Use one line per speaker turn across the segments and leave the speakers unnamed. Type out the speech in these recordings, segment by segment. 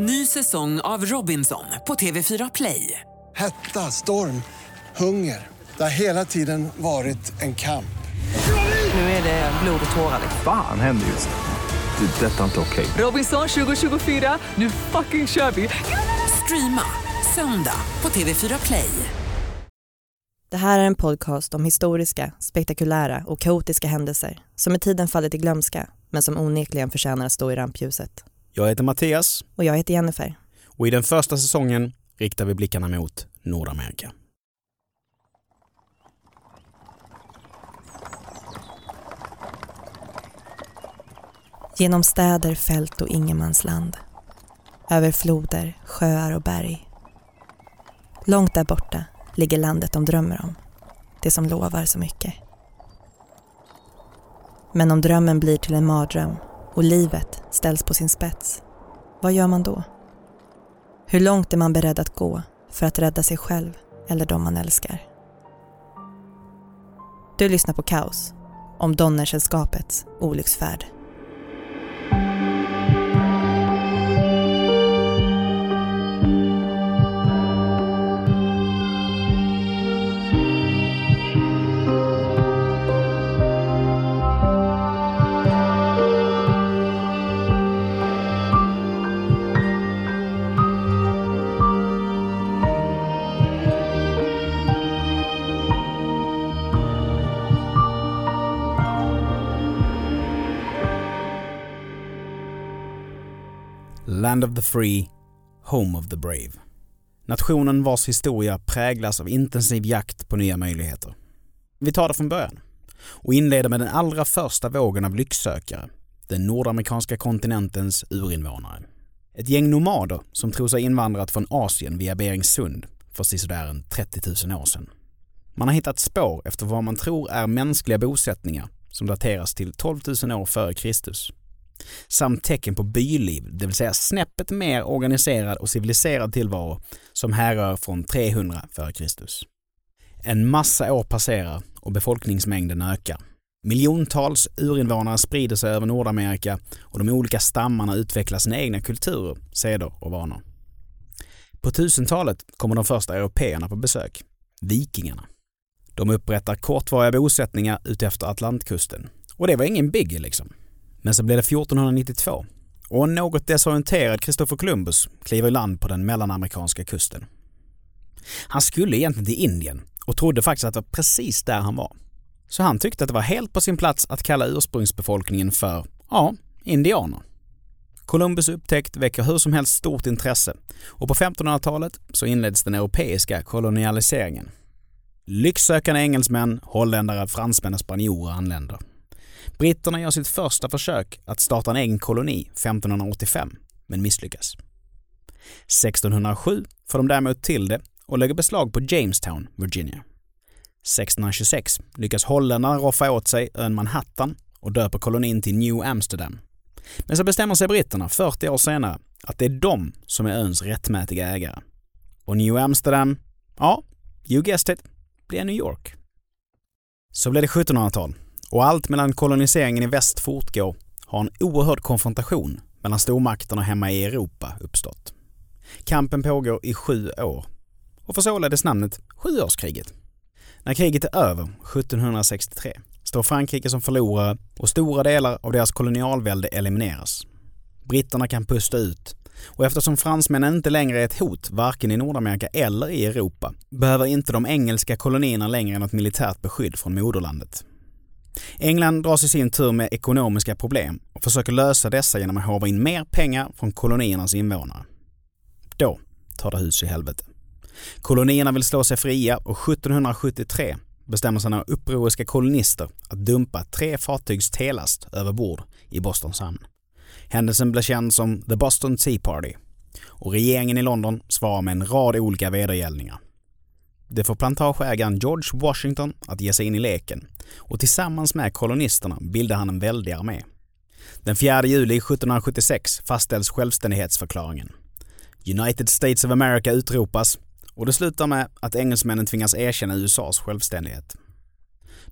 Ny säsong av Robinson på TV4 Play.
Hetta, storm, hunger. Det har hela tiden varit en kamp.
Nu är det blod och tårar.
Fan händer just nu. Det. är Detta är inte okej.
Robinson 2024, nu fucking kör vi! Streama söndag på TV4 Play.
Det här är en podcast om historiska, spektakulära och kaotiska händelser som med tiden fallit i glömska men som onekligen förtjänar att stå i rampljuset.
Jag heter Mattias
Och jag heter Jennifer.
och i den första säsongen riktar vi blickarna mot Nordamerika.
Genom städer, fält och ingenmansland. Över floder, sjöar och berg. Långt där borta ligger landet de drömmer om. Det som lovar så mycket. Men om drömmen blir till en mardröm och livet ställs på sin spets, vad gör man då? Hur långt är man beredd att gå för att rädda sig själv eller de man älskar? Du lyssnar på Kaos, om Donnersällskapets olycksfärd.
Land of the Free, Home of the Brave. Nationen vars historia präglas av intensiv jakt på nya möjligheter. Vi tar det från början och inleder med den allra första vågen av lycksökare, den nordamerikanska kontinentens urinvånare. Ett gäng nomader som tror sig invandrat från Asien via Beringssund för sisådär en 30 000 år sedan. Man har hittat spår efter vad man tror är mänskliga bosättningar som dateras till 12 000 år före Kristus samt tecken på byliv, det vill säga snäppet mer organiserad och civiliserad tillvaro som härrör från 300 f.Kr. En massa år passerar och befolkningsmängden ökar. Miljontals urinvånare sprider sig över Nordamerika och de olika stammarna utvecklar sina egna kulturer, seder och vanor. På 1000-talet kommer de första européerna på besök, vikingarna. De upprättar kortvariga bosättningar utefter Atlantkusten. Och det var ingen biggie liksom. Men så blev det 1492 och en något desorienterad Kristoffer Columbus kliver i land på den mellanamerikanska kusten. Han skulle egentligen till Indien och trodde faktiskt att det var precis där han var. Så han tyckte att det var helt på sin plats att kalla ursprungsbefolkningen för, ja, indianer. Columbus upptäckt väcker hur som helst stort intresse och på 1500-talet så inleds den europeiska kolonialiseringen. Lycksökande engelsmän, holländare, fransmän och spanjorer anländer. Britterna gör sitt första försök att starta en egen koloni 1585, men misslyckas. 1607 får de däremot till det och lägger beslag på Jamestown, Virginia. 1626 lyckas holländarna roffa åt sig ön Manhattan och döper kolonin till New Amsterdam. Men så bestämmer sig britterna 40 år senare att det är de som är öns rättmätiga ägare. Och New Amsterdam, ja, you guessed it, blir New York. Så blir det 1700-tal och allt mellan koloniseringen i väst fortgår har en oerhörd konfrontation mellan stormakterna hemma i Europa uppstått. Kampen pågår i sju år och får således namnet Sjuårskriget. När kriget är över, 1763, står Frankrike som förlorare och stora delar av deras kolonialvälde elimineras. Britterna kan pusta ut och eftersom fransmännen inte längre är ett hot varken i Nordamerika eller i Europa behöver inte de engelska kolonierna längre något militärt beskydd från moderlandet. England dras i sin tur med ekonomiska problem och försöker lösa dessa genom att håva in mer pengar från koloniernas invånare. Då tar det hus i helvete. Kolonierna vill slå sig fria och 1773 bestämmer sig några upproriska kolonister att dumpa tre fartygs telast över bord i Bostons hamn. Händelsen blir känd som The Boston Tea Party och regeringen i London svarar med en rad olika vedergällningar. Det får plantageägaren George Washington att ge sig in i leken och tillsammans med kolonisterna bildar han en väldig armé. Den 4 juli 1776 fastställs självständighetsförklaringen. United States of America utropas och det slutar med att engelsmännen tvingas erkänna USAs självständighet.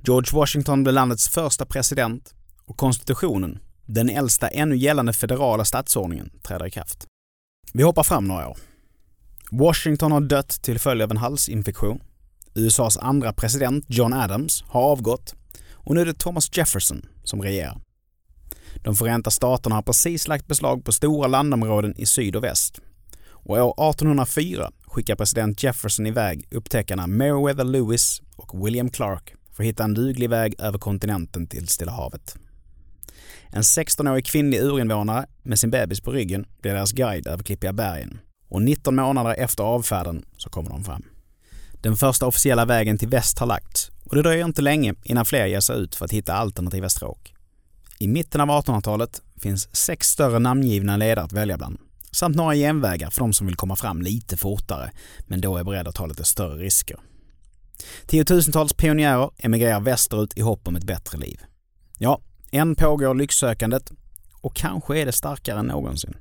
George Washington blir landets första president och konstitutionen, den äldsta ännu gällande federala statsordningen, träder i kraft. Vi hoppar fram några år. Washington har dött till följd av en halsinfektion. USAs andra president John Adams har avgått och nu är det Thomas Jefferson som regerar. De Förenta Staterna har precis lagt beslag på stora landområden i syd och väst. Och år 1804 skickar president Jefferson iväg upptäckarna Meriwether Lewis och William Clark för att hitta en duglig väg över kontinenten till Stilla havet. En 16-årig kvinnlig urinvånare med sin bebis på ryggen blir deras guide över klippiga bergen och 19 månader efter avfärden så kommer de fram. Den första officiella vägen till väst har lagts och det dröjer inte länge innan fler ger sig ut för att hitta alternativa stråk. I mitten av 1800-talet finns sex större namngivna ledare att välja bland samt några genvägar för de som vill komma fram lite fortare men då är beredda att ta lite större risker. Tiotusentals pionjärer emigrerar västerut i hopp om ett bättre liv. Ja, än pågår lycksökandet och kanske är det starkare än någonsin.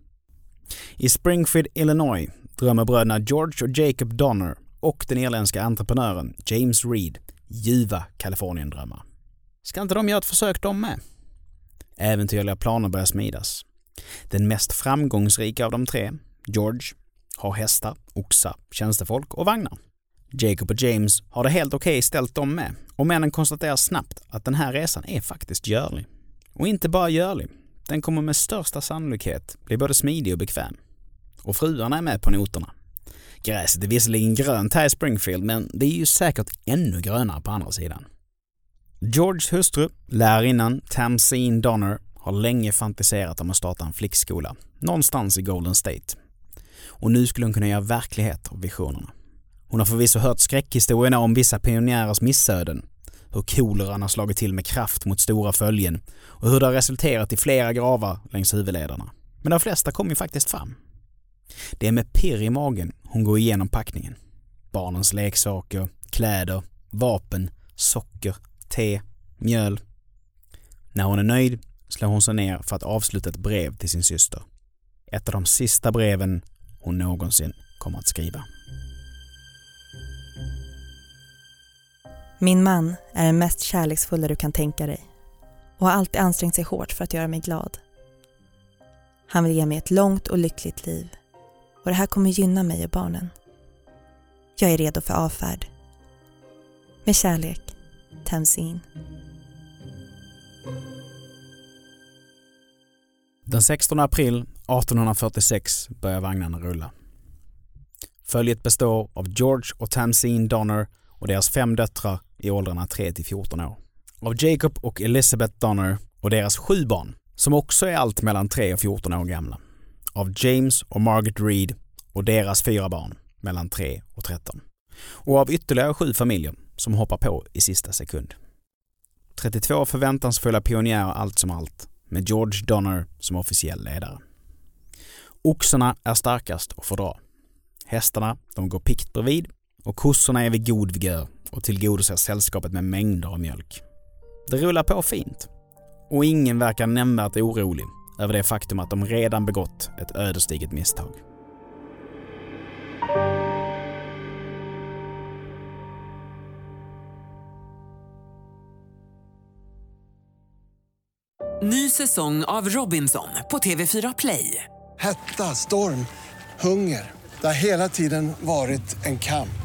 I Springfield, Illinois drömmer bröderna George och Jacob Donner och den irländska entreprenören James Reed ljuva Kalifornien-drömmar. Ska inte de göra ett försök de med? Äventyrliga planer börjar smidas. Den mest framgångsrika av de tre, George, har hästar, oxar, tjänstefolk och vagnar. Jacob och James har det helt okej okay ställt dem med och männen konstaterar snabbt att den här resan är faktiskt görlig. Och inte bara görlig, den kommer med största sannolikhet bli både smidig och bekväm. Och fruarna är med på noterna. Gräset är visserligen grönt här i Springfield, men det är ju säkert ännu grönare på andra sidan. Georges hustru, lärarinnan Tamsin Donner, har länge fantiserat om att starta en flickskola någonstans i Golden State. Och nu skulle hon kunna göra verklighet av visionerna. Hon har förvisso hört skräckhistorierna om vissa pionjärers missöden. Hur koleran har slagit till med kraft mot stora följen och hur det har resulterat i flera gravar längs huvudlederna. Men de flesta kom ju faktiskt fram. Det är med pirr i magen hon går igenom packningen. Barnens leksaker, kläder, vapen, socker, te, mjöl. När hon är nöjd slår hon sig ner för att avsluta ett brev till sin syster. Ett av de sista breven hon någonsin kommer att skriva.
Min man är den mest kärleksfulla du kan tänka dig och har alltid ansträngt sig hårt för att göra mig glad. Han vill ge mig ett långt och lyckligt liv och det här kommer gynna mig och barnen. Jag är redo för avfärd. Med kärlek, Tamsin.
Den 16 april 1846 börjar vagnarna rulla. Följet består av George och Tamsin Donner och deras fem döttrar i åldrarna 3 till 14 år. Av Jacob och Elizabeth Donner och deras sju barn, som också är allt mellan 3 och 14 år gamla. Av James och Margaret Reed och deras fyra barn, mellan 3 och 13. Och av ytterligare sju familjer som hoppar på i sista sekund. 32 förväntansfulla pionjärer allt som allt, med George Donner som officiell ledare. Oxarna är starkast och får dra. Hästarna, de går pikt bredvid och kossorna är vid god vigör och tillgodoser sällskapet med mängder av mjölk. Det rullar på fint. Och ingen verkar nämnvärt orolig över det faktum att de redan begått ett ödesdigert misstag.
Ny säsong av Robinson på TV4 Play.
Hetta, storm, hunger. Det har hela tiden varit en kamp.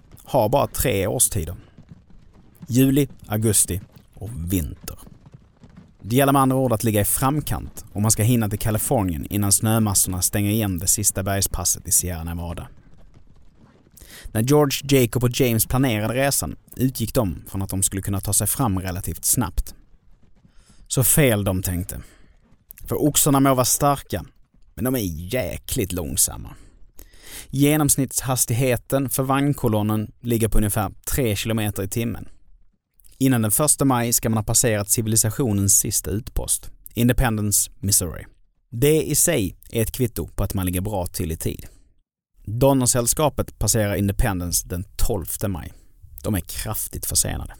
har bara tre årstider. Juli, augusti och vinter. Det gäller med andra ord att ligga i framkant om man ska hinna till Kalifornien innan snömassorna stänger igen det sista bergspasset i Sierra Nevada. När George, Jacob och James planerade resan utgick de från att de skulle kunna ta sig fram relativt snabbt. Så fel de tänkte. För oxarna må vara starka, men de är jäkligt långsamma. Genomsnittshastigheten för vagnkolonnen ligger på ungefär 3 km i timmen. Innan den 1 maj ska man ha passerat civilisationens sista utpost, Independence, Missouri. Det i sig är ett kvitto på att man ligger bra till i tid. Donnersällskapet passerar Independence den 12 maj. De är kraftigt försenade.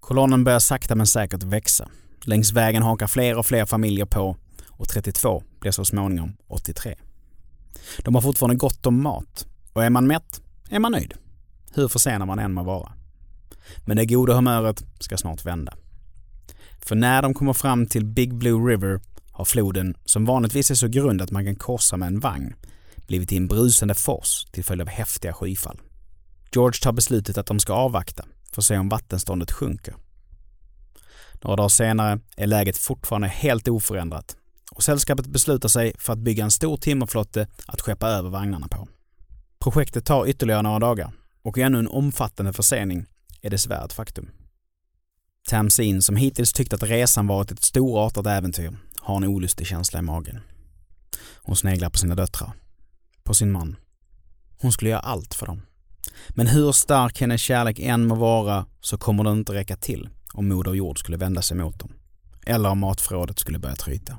Kolonnen börjar sakta men säkert växa. Längs vägen hakar fler och fler familjer på och 32 blir så småningom 83. De har fortfarande gott om mat och är man mätt är man nöjd. Hur försenad man än må vara. Men det goda humöret ska snart vända. För när de kommer fram till Big Blue River har floden, som vanligtvis är så grund att man kan korsa med en vagn, blivit till en brusande fors till följd av häftiga skyfall. George tar beslutet att de ska avvakta för att se om vattenståndet sjunker. Några dagar senare är läget fortfarande helt oförändrat och sällskapet beslutar sig för att bygga en stor timmerflotte att skeppa över vagnarna på. Projektet tar ytterligare några dagar och ännu en omfattande försening är dessvärre ett faktum. Tamsin, som hittills tyckt att resan varit ett storartat äventyr, har en olustig känsla i magen. Hon sneglar på sina döttrar, på sin man. Hon skulle göra allt för dem. Men hur stark hennes kärlek än må vara så kommer den inte räcka till om Moder Jord skulle vända sig mot dem. Eller om matförrådet skulle börja tryta.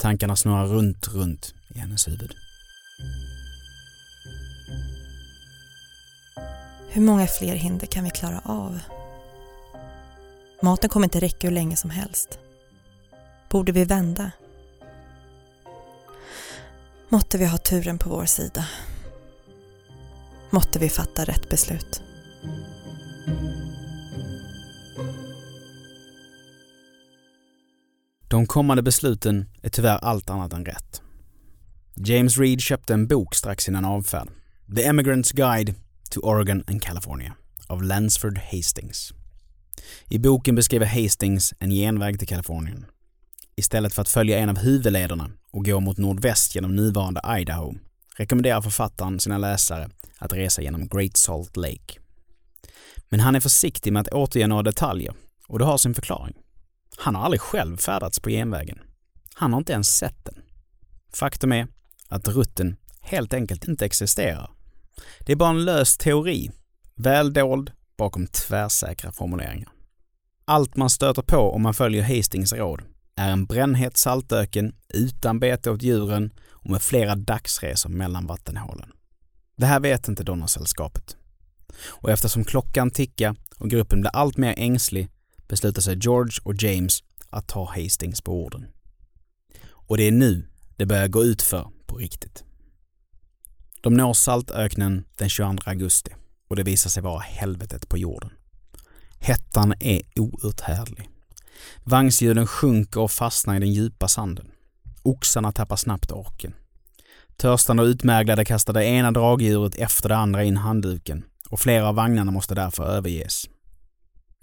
Tankarna snurrar runt, runt i hennes huvud.
Hur många fler hinder kan vi klara av? Maten kommer inte räcka hur länge som helst. Borde vi vända? Måtte vi ha turen på vår sida. Måtte vi fatta rätt beslut.
De kommande besluten är tyvärr allt annat än rätt. James Reed köpte en bok strax innan avfärd. The Emigrant's Guide to Oregon and California av Lansford Hastings. I boken beskriver Hastings en genväg till Kalifornien. Istället för att följa en av huvudlederna och gå mot nordväst genom nuvarande Idaho rekommenderar författaren sina läsare att resa genom Great Salt Lake. Men han är försiktig med att återge några detaljer och det har sin förklaring. Han har aldrig själv färdats på genvägen. Han har inte ens sett den. Faktum är att rutten helt enkelt inte existerar. Det är bara en lös teori, väl dold bakom tvärsäkra formuleringar. Allt man stöter på om man följer Hastings råd är en brännhet saltöken utan bete åt djuren och med flera dagsresor mellan vattenhålen. Det här vet inte Donnersällskapet. Och eftersom klockan tickar och gruppen blir allt mer ängslig beslutar sig George och James att ta Hastings på orden. Och det är nu det börjar gå ut för på riktigt. De når saltöknen den 22 augusti och det visar sig vara helvetet på jorden. Hettan är outhärdlig. Vagnshjulen sjunker och fastnar i den djupa sanden. Oxarna tappar snabbt orken. Törstande och utmärglade kastar det ena dragdjuret efter det andra in handduken och flera av vagnarna måste därför överges.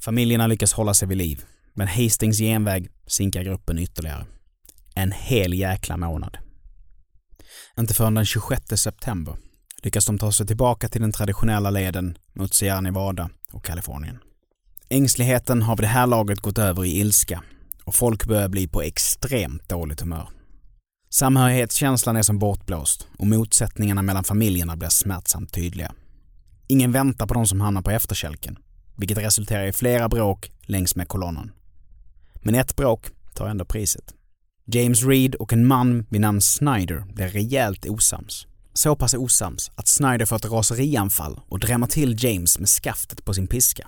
Familjerna lyckas hålla sig vid liv, men Hastings genväg sinkar gruppen ytterligare. En hel jäkla månad. Inte förrän den 26 september lyckas de ta sig tillbaka till den traditionella leden mot Sierra Nevada och Kalifornien. Ängsligheten har vid det här laget gått över i ilska och folk börjar bli på extremt dåligt humör. Samhörighetskänslan är som bortblåst och motsättningarna mellan familjerna blir smärtsamt tydliga. Ingen väntar på de som hamnar på efterkälken, vilket resulterar i flera bråk längs med kolonnen. Men ett bråk tar ändå priset. James Reed och en man vid namn Snyder blir rejält osams. Så pass osams att Snyder får ett raserianfall och drämmer till James med skaftet på sin piska.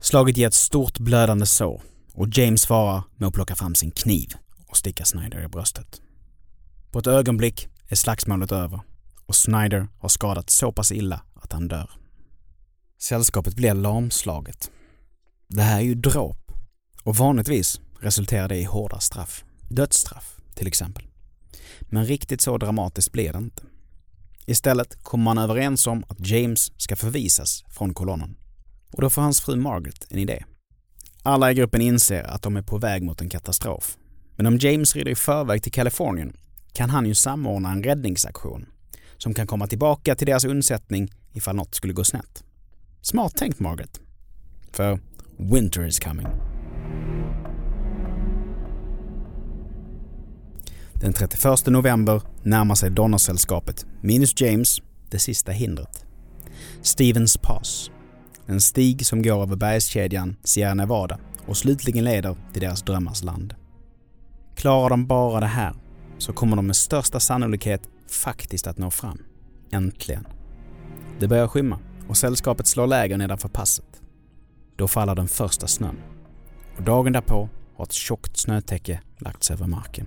Slaget ger ett stort blödande sår och James svarar med att plocka fram sin kniv och sticka Snyder i bröstet. På ett ögonblick är slagsmålet över och Snyder har skadats så pass illa att han dör. Sällskapet blir lamslaget. Det här är ju dråp och vanligtvis resulterar det i hårda straff. Dödsstraff, till exempel. Men riktigt så dramatiskt blir det inte. Istället kommer man överens om att James ska förvisas från kolonnen. Och då får hans fru Margaret en idé. Alla i gruppen inser att de är på väg mot en katastrof. Men om James rider i förväg till Kalifornien kan han ju samordna en räddningsaktion. som kan komma tillbaka till deras undsättning ifall något skulle gå snett. Smart tänkt Margaret. För winter is coming. Den 31 november närmar sig Donnersällskapet, minus James, det sista hindret. Stevens Pass. En stig som går över bergskedjan Sierra Nevada och slutligen leder till deras drömmars land. Klarar de bara det här så kommer de med största sannolikhet faktiskt att nå fram. Äntligen. Det börjar skymma och sällskapet slår läger nedanför passet. Då faller den första snön. Och dagen därpå har ett tjockt snötäcke lagts över marken.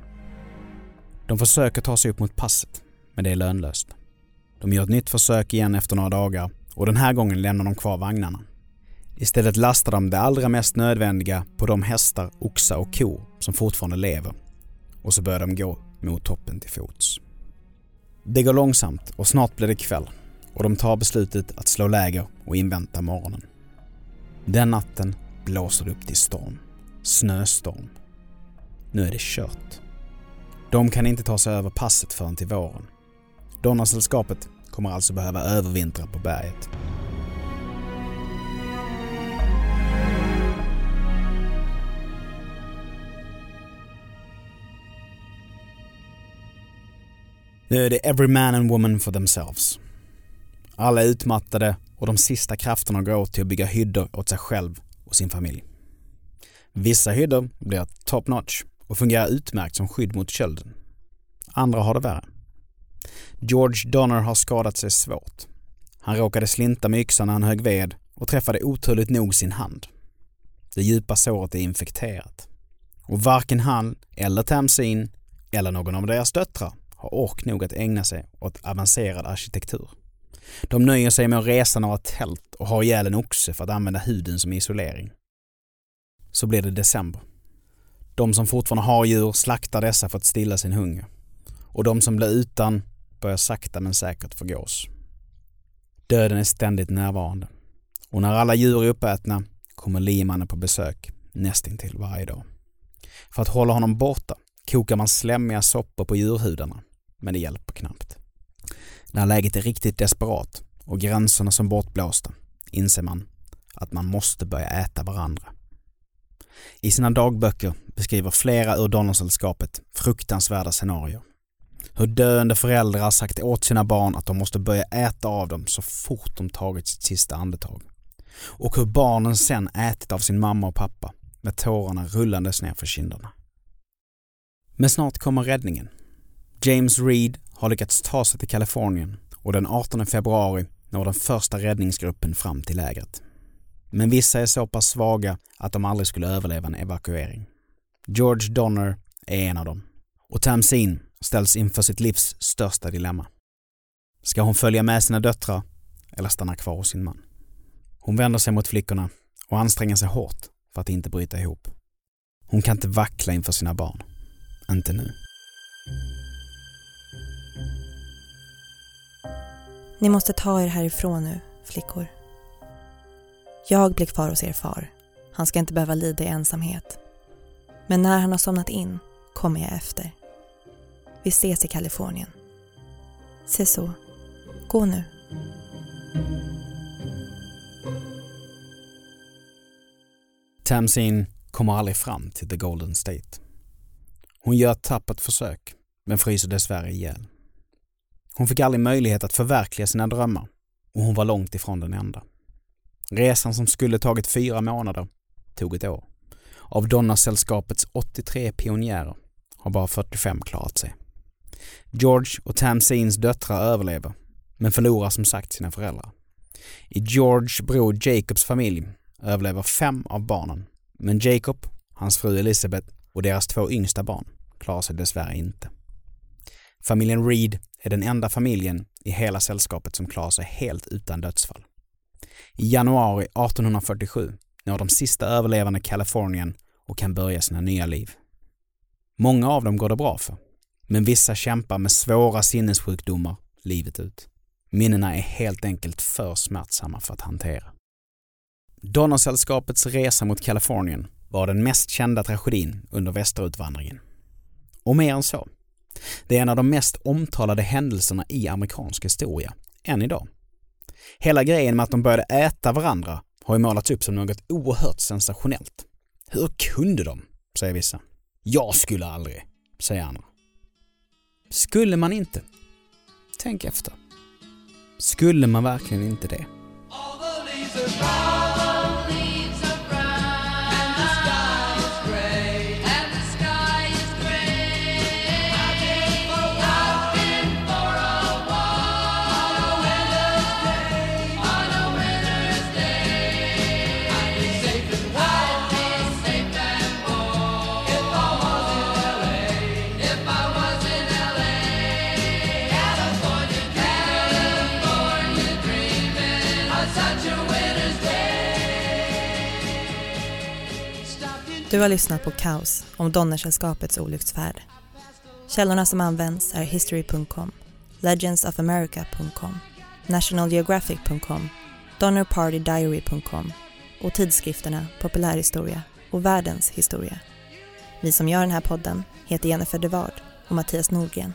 De försöker ta sig upp mot passet, men det är lönlöst. De gör ett nytt försök igen efter några dagar och den här gången lämnar de kvar vagnarna. Istället lastar de det allra mest nödvändiga på de hästar, oxar och kor som fortfarande lever. Och så börjar de gå mot toppen till fots. Det går långsamt och snart blir det kväll och de tar beslutet att slå läger och invänta morgonen. Den natten blåser det upp till storm. Snöstorm. Nu är det kört. De kan inte ta sig över passet förrän till våren. Donnersällskapet kommer alltså behöva övervintra på berget. Nu är det every man and woman for themselves. Alla är utmattade och de sista krafterna går åt till att bygga hyddor åt sig själv och sin familj. Vissa hyddor blir top notch och fungerar utmärkt som skydd mot kölden. Andra har det värre. George Donner har skadat sig svårt. Han råkade slinta med yxan när han högg ved och träffade oturligt nog sin hand. Det djupa såret är infekterat. Och varken han eller Tamsin eller någon av deras döttrar har ork nog att ägna sig åt avancerad arkitektur. De nöjer sig med att resa några tält och ha ihjäl en oxe för att använda huden som isolering. Så blir det december. De som fortfarande har djur slaktar dessa för att stilla sin hunger. Och de som blir utan börjar sakta men säkert förgås. Döden är ständigt närvarande. Och när alla djur är uppätna kommer liemannen på besök nästintill varje dag. För att hålla honom borta kokar man slemmiga soppor på djurhudarna, men det hjälper knappt. När läget är riktigt desperat och gränserna som bortblåsta inser man att man måste börja äta varandra. I sina dagböcker beskriver flera ur Donnersällskapet fruktansvärda scenarier. Hur döende föräldrar sagt åt sina barn att de måste börja äta av dem så fort de tagit sitt sista andetag. Och hur barnen sen ätit av sin mamma och pappa med tårarna rullandes ner för kinderna. Men snart kommer räddningen. James Reed har lyckats ta sig till Kalifornien och den 18 februari når den första räddningsgruppen fram till lägret. Men vissa är så pass svaga att de aldrig skulle överleva en evakuering. George Donner är en av dem. Och Tamsin ställs inför sitt livs största dilemma. Ska hon följa med sina döttrar eller stanna kvar hos sin man? Hon vänder sig mot flickorna och anstränger sig hårt för att inte bryta ihop. Hon kan inte vackla inför sina barn. Inte nu.
Ni måste ta er härifrån nu, flickor. Jag blir kvar hos er far. Han ska inte behöva lida i ensamhet. Men när han har somnat in kommer jag efter. Vi ses i Kalifornien. Se så. Gå nu.
Tamsin kommer aldrig fram till The Golden State. Hon gör ett tappert försök, men fryser dessvärre ihjäl. Hon fick aldrig möjlighet att förverkliga sina drömmar och hon var långt ifrån den enda. Resan som skulle tagit fyra månader tog ett år. Av Donnersällskapets 83 pionjärer har bara 45 klarat sig. George och Tamsins döttrar överlever, men förlorar som sagt sina föräldrar. I George bror Jacobs familj överlever fem av barnen, men Jacob, hans fru Elizabeth och deras två yngsta barn klarar sig dessvärre inte. Familjen Reed är den enda familjen i hela sällskapet som klarar sig helt utan dödsfall. I januari 1847 når de sista överlevande Kalifornien och kan börja sina nya liv. Många av dem går det bra för, men vissa kämpar med svåra sinnessjukdomar livet ut. Minnena är helt enkelt för smärtsamma för att hantera. Donnersällskapets resa mot Kalifornien var den mest kända tragedin under västerutvandringen. Och mer än så. Det är en av de mest omtalade händelserna i amerikansk historia, än idag. Hela grejen med att de började äta varandra har ju målats upp som något oerhört sensationellt. Hur kunde de? säger vissa. Jag skulle aldrig, säger andra. Skulle man inte? Tänk efter. Skulle man verkligen inte det?
Du har lyssnat på Kaos om Donnersällskapets olycksfärd. Källorna som används är history.com, legendsofamerica.com, nationalgeographic.com, donnerpartydiary.com och tidskrifterna Populärhistoria och Världens historia. Vi som gör den här podden heter Jennifer Devard och Mattias Nordgren.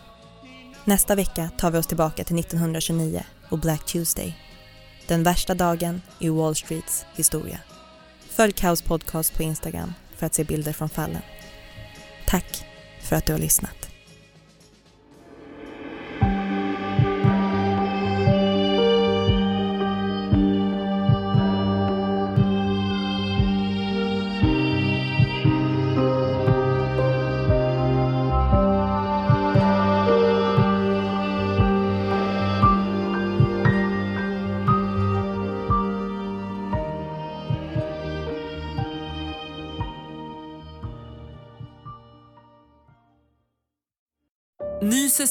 Nästa vecka tar vi oss tillbaka till 1929 och Black Tuesday. Den värsta dagen i Wall Streets historia. Följ Kaos podcast på Instagram för att se bilder från fallen. Tack för att du har lyssnat.